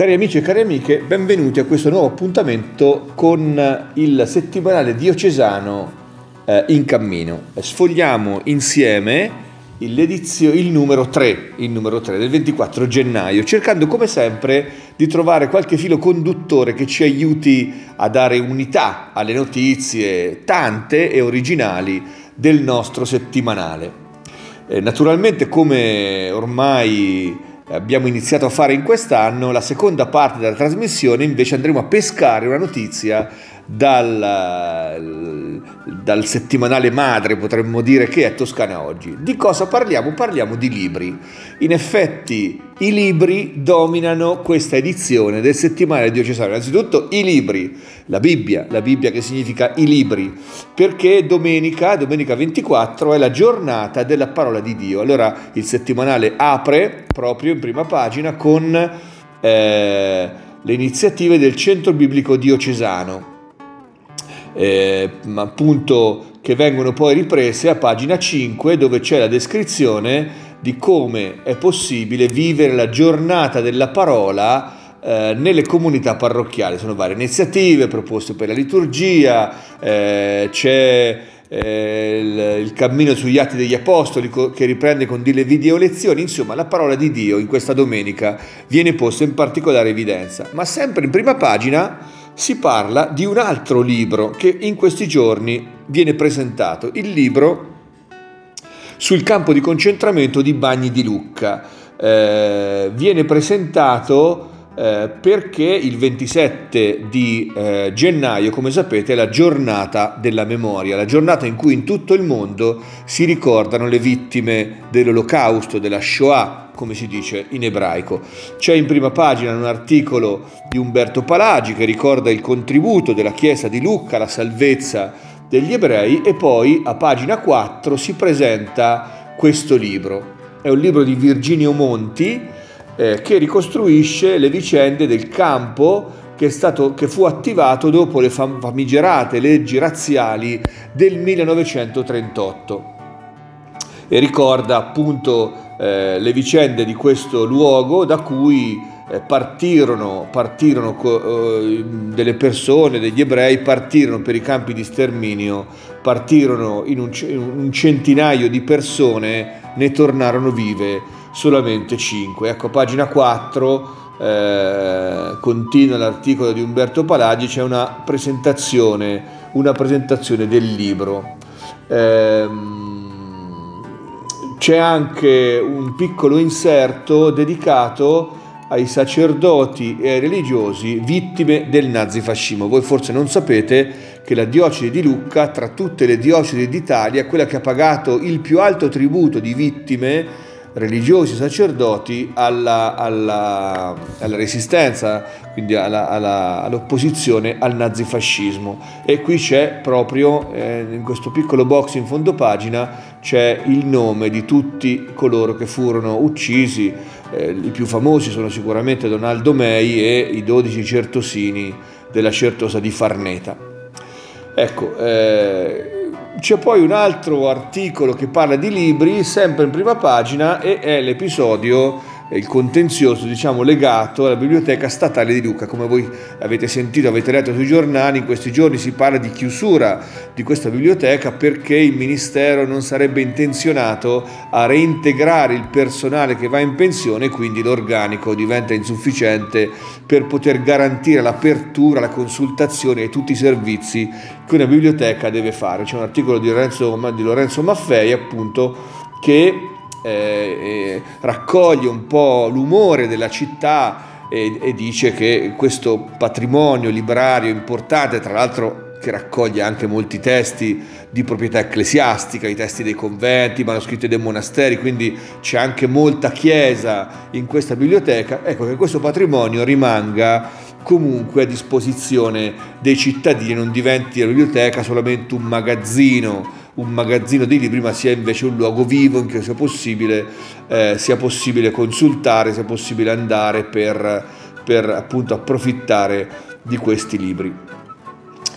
Cari amici e cari amiche, benvenuti a questo nuovo appuntamento con il settimanale diocesano eh, in cammino. Sfogliamo insieme il numero 3, il numero 3 del 24 gennaio, cercando come sempre di trovare qualche filo conduttore che ci aiuti a dare unità alle notizie tante e originali del nostro settimanale. Eh, naturalmente come ormai abbiamo iniziato a fare in quest'anno, la seconda parte della trasmissione invece andremo a pescare una notizia dal, dal, settimanale madre, potremmo dire, che è Toscana Oggi. Di cosa parliamo? Parliamo di libri. In effetti i libri dominano questa edizione del settimanale diocesano. Innanzitutto i libri, la Bibbia, la Bibbia che significa i libri, perché domenica, domenica 24, è la giornata della parola di Dio. Allora il settimanale apre proprio in prima pagina con... Eh, le iniziative del Centro Biblico Diocesano, eh, appunto che vengono poi riprese a pagina 5 dove c'è la descrizione di come è possibile vivere la giornata della parola eh, nelle comunità parrocchiali. Sono varie iniziative proposte per la liturgia, eh, c'è eh, il, il, cammino sugli atti degli apostoli che riprende con delle video lezioni, insomma la parola di Dio in questa domenica viene posta in particolare evidenza. Ma sempre in prima pagina si parla di un altro libro che in questi giorni viene presentato, il libro sul campo di concentramento di Bagni di Lucca. Eh, viene presentato eh, perché il 27 di eh, gennaio, come sapete, è la giornata della memoria, la giornata in cui in tutto il mondo si ricordano le vittime dell'olocausto, della Shoah, come si dice in ebraico. C'è in prima pagina un articolo di Umberto Palagi che ricorda il contributo della Chiesa di Lucca alla salvezza degli ebrei e poi a pagina 4 si presenta questo libro. È un libro di Virginio Monti eh, che ricostruisce le vicende del campo che, stato, che, fu attivato dopo le famigerate leggi razziali del 1938 e ricorda appunto eh, le vicende di questo luogo da cui eh, partirono, partirono eh, delle persone, degli ebrei, partirono per i campi di sterminio, partirono in un, in un centinaio di persone, ne tornarono vive solamente cinque. Ecco, pagina 4 eh, continua l'articolo di Umberto Palagi, c'è una presentazione, una presentazione del libro. Eh, c'è anche un piccolo inserto dedicato ai sacerdoti e ai religiosi vittime del nazifascismo. Voi forse non sapete che la diocesi di Lucca, tra tutte le diocesi d'Italia, è quella che ha pagato il più alto tributo di vittime religiosi, sacerdoti alla, alla, alla resistenza, quindi alla, all'opposizione al nazifascismo. E qui c'è proprio, eh, in questo piccolo box in fondo pagina, c'è il nome di tutti coloro che furono uccisi. Eh, I più famosi sono sicuramente Donaldo Mei e i dodici certosini della Certosa di Farneta. Ecco, eh, c'è poi un altro articolo che parla di libri, sempre in prima pagina, e è l'episodio il contenzioso diciamo, legato alla biblioteca statale di Lucca. Come voi avete sentito, avete letto sui giornali, in questi giorni si parla di chiusura di questa biblioteca perché il Ministero non sarebbe intenzionato a reintegrare il personale che va in pensione e quindi l'organico diventa insufficiente per poter garantire l'apertura, la consultazione e tutti i servizi che una biblioteca deve fare. C'è un articolo di Lorenzo, di Lorenzo Maffei appunto che eh, eh, raccoglie un po' l'umore della città e, e dice che questo patrimonio librario importante, tra l'altro che raccoglie anche molti testi di proprietà ecclesiastica, i testi dei conventi, i manoscritti dei monasteri, quindi c'è anche molta chiesa in questa biblioteca, ecco che questo patrimonio rimanga comunque a disposizione dei cittadini, non diventi la biblioteca solamente un magazzino un magazzino di libri, ma sia invece un luogo vivo in cui sia possibile, eh, sia possibile consultare, sia possibile andare per, per appunto approfittare di questi libri.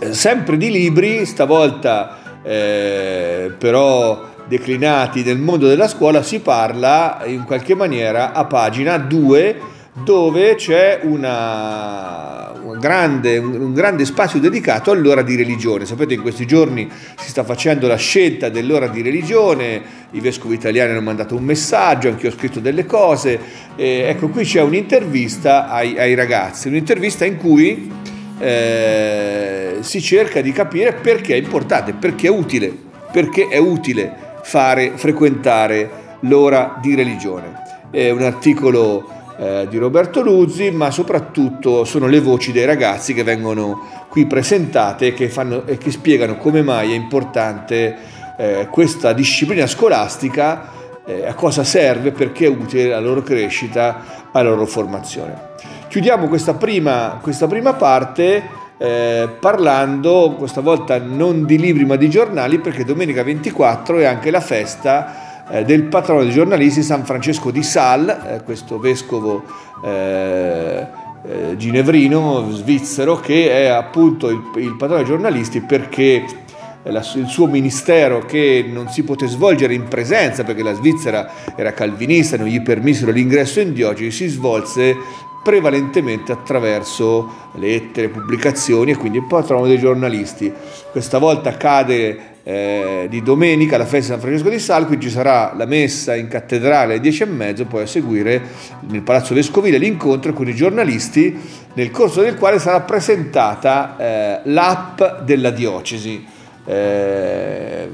Eh, sempre di libri, stavolta eh, però declinati nel mondo della scuola, si parla in qualche maniera a pagina 2 dove c'è una, un, grande, un, grande, spazio dedicato all'ora di religione. Sapete, in questi giorni si sta facendo la scelta dell'ora di religione, i vescovi italiani hanno mandato un messaggio, anche io ho scritto delle cose. E ecco, qui c'è un'intervista ai, ai ragazzi, un'intervista in cui eh, si cerca di capire perché è importante, perché è utile, perché è utile fare, frequentare l'ora di religione. È un articolo eh, di Roberto Luzzi, ma soprattutto sono le voci dei ragazzi che vengono qui presentate che, fanno, e che spiegano come mai è importante eh, questa disciplina scolastica, eh, a cosa serve, perché è utile alla loro crescita, alla loro formazione. Chiudiamo questa prima, questa prima parte eh, parlando questa volta non di libri ma di giornali perché domenica 24 è anche la festa del patrono dei giornalisti San Francesco di Sal, eh, questo vescovo eh, eh, ginevrino svizzero che è appunto il, il patrono dei giornalisti perché il suo ministero che non si poté svolgere in presenza perché la Svizzera era calvinista, non gli permisero l'ingresso in diocesi, si svolse prevalentemente attraverso lettere, pubblicazioni e quindi il patrono dei giornalisti. Questa volta cade eh, di domenica la festa di San Francesco di Sal, qui ci sarà la messa in cattedrale alle 10 e mezzo, poi a seguire nel Palazzo Vescovile l'incontro con i giornalisti nel corso del quale sarà presentata eh, l'app della diocesi. Eh,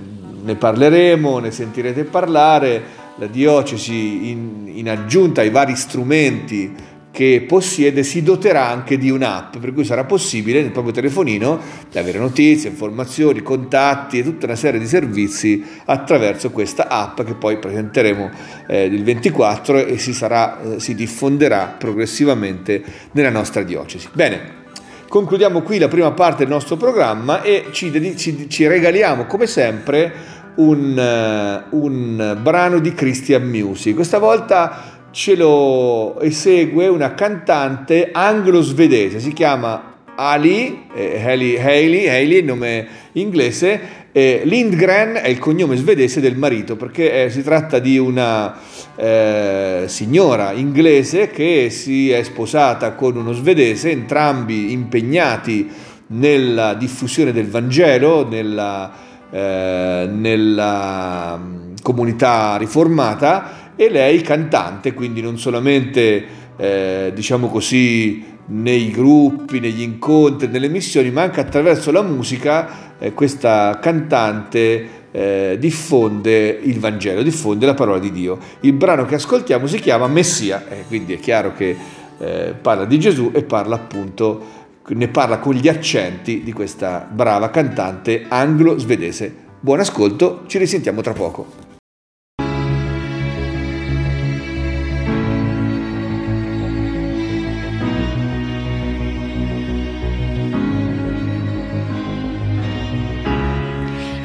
ne parleremo, ne sentirete parlare, la diocesi in, in aggiunta ai vari strumenti che possiede si doterà anche di un'app, per cui sarà possibile nel proprio telefonino avere notizie, informazioni, contatti e tutta una serie di servizi attraverso questa app che poi presenteremo eh, il 24 e si, sarà, eh, si diffonderà progressivamente nella nostra diocesi. Bene, concludiamo qui la prima parte del nostro programma e ci, ci, ci regaliamo come sempre un, uh, un brano di Christian Music. Questa volta ce lo esegue una cantante anglo-svedese, si chiama Ali, eh, Haley, Haley, Haley, nome inglese, eh, Lindgren è il cognome svedese del marito, perché eh, si tratta di una eh, signora inglese che si è sposata con uno svedese, entrambi impegnati nella diffusione del Vangelo, nella, eh, nella mm, comunità riformata e lei cantante, quindi non solamente eh, diciamo così nei gruppi, negli incontri, nelle missioni, ma anche attraverso la musica eh, questa cantante eh, diffonde il Vangelo, diffonde la parola di Dio. Il brano che ascoltiamo si chiama Messia, eh, quindi è chiaro che eh, parla di Gesù e parla appunto, ne parla con gli accenti di questa brava cantante anglo-svedese. Buon ascolto, ci risentiamo tra poco.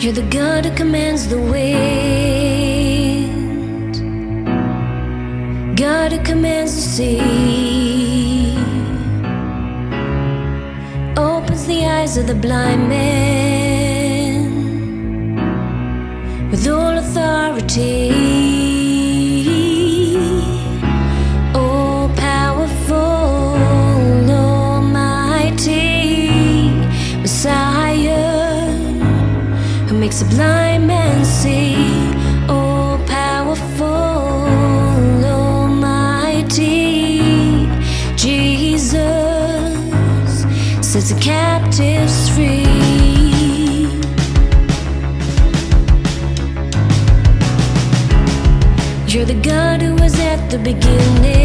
You're the God who commands the wind, God who commands the sea, opens the eyes of the blind man sets the captives free. You're the God who was at the beginning.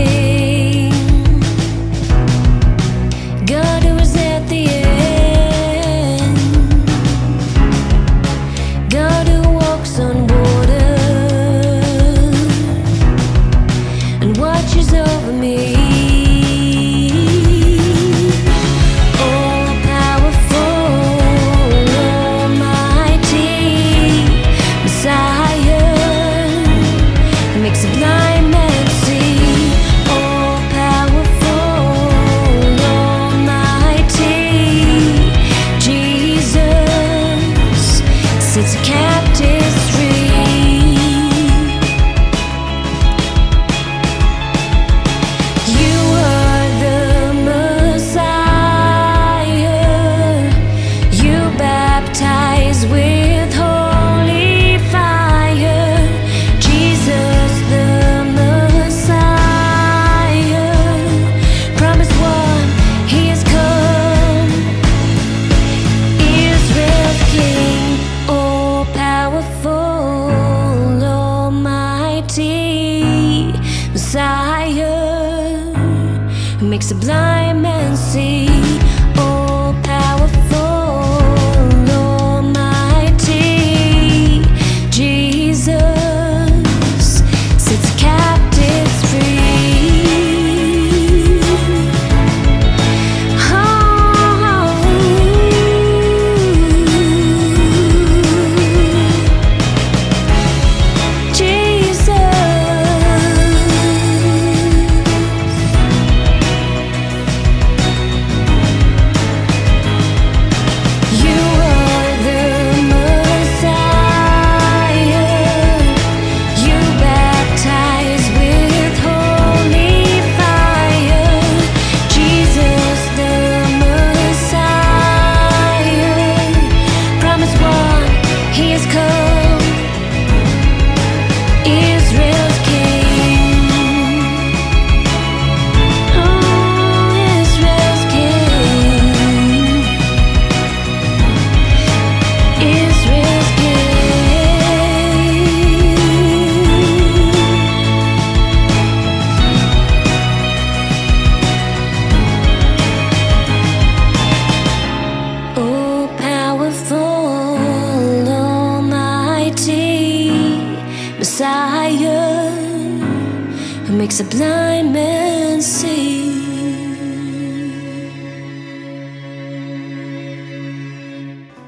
sublime.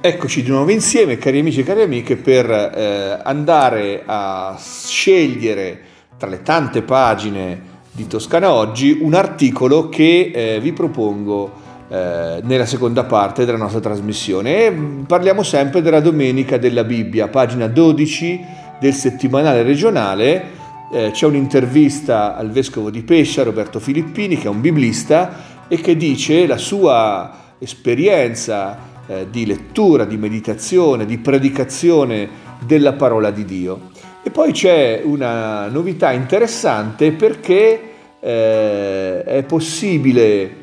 Eccoci di nuovo insieme, cari amici e cari amiche, per eh, andare a scegliere tra le tante pagine di Toscana Oggi un articolo che eh, vi propongo eh, nella seconda parte della nostra trasmissione. E parliamo sempre della Domenica della Bibbia, pagina 12 del settimanale regionale. Eh, c'è un'intervista al vescovo di Pescia, Roberto Filippini, che è un biblista e che dice la sua esperienza eh, di lettura, di meditazione, di predicazione della parola di Dio. E poi c'è una novità interessante perché eh, è possibile,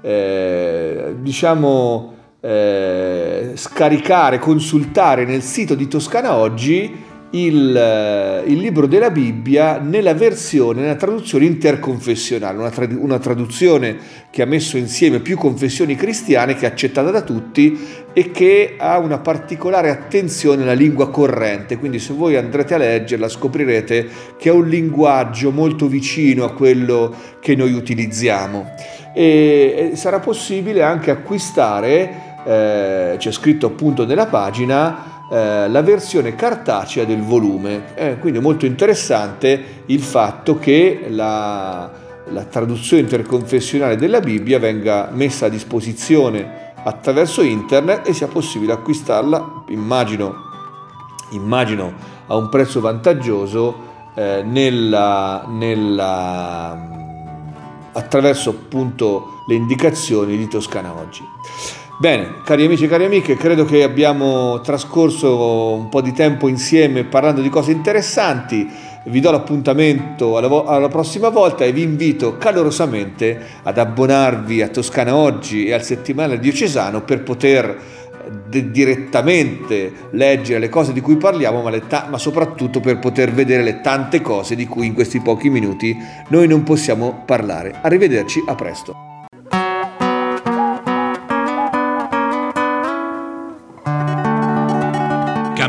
eh, diciamo, eh, scaricare, consultare nel sito di Toscana Oggi il, eh, il libro della Bibbia nella versione, nella traduzione interconfessionale, una, trad- una traduzione che ha messo insieme più confessioni cristiane, che è accettata da tutti e che ha una particolare attenzione alla lingua corrente. Quindi se voi andrete a leggerla scoprirete che è un linguaggio molto vicino a quello che noi utilizziamo. E, sarà possibile anche acquistare, eh, c'è scritto appunto nella pagina, eh, la versione cartacea del volume. Eh, quindi è molto interessante il fatto che la, la traduzione interconfessionale della Bibbia venga messa a disposizione attraverso internet e sia possibile acquistarla, immagino, immagino a un prezzo vantaggioso eh, nella, nella, attraverso appunto le indicazioni di Toscana Oggi. Bene, cari amici e cari amiche, credo che abbiamo trascorso un po' di tempo insieme parlando di cose interessanti. Vi do l'appuntamento alla, vo- alla prossima volta e vi invito calorosamente ad abbonarvi a Toscana Oggi e al settimanale diocesano per poter de- direttamente leggere le cose di cui parliamo, ma, ta- ma soprattutto per poter vedere le tante cose di cui in questi pochi minuti noi non possiamo parlare. Arrivederci, a presto.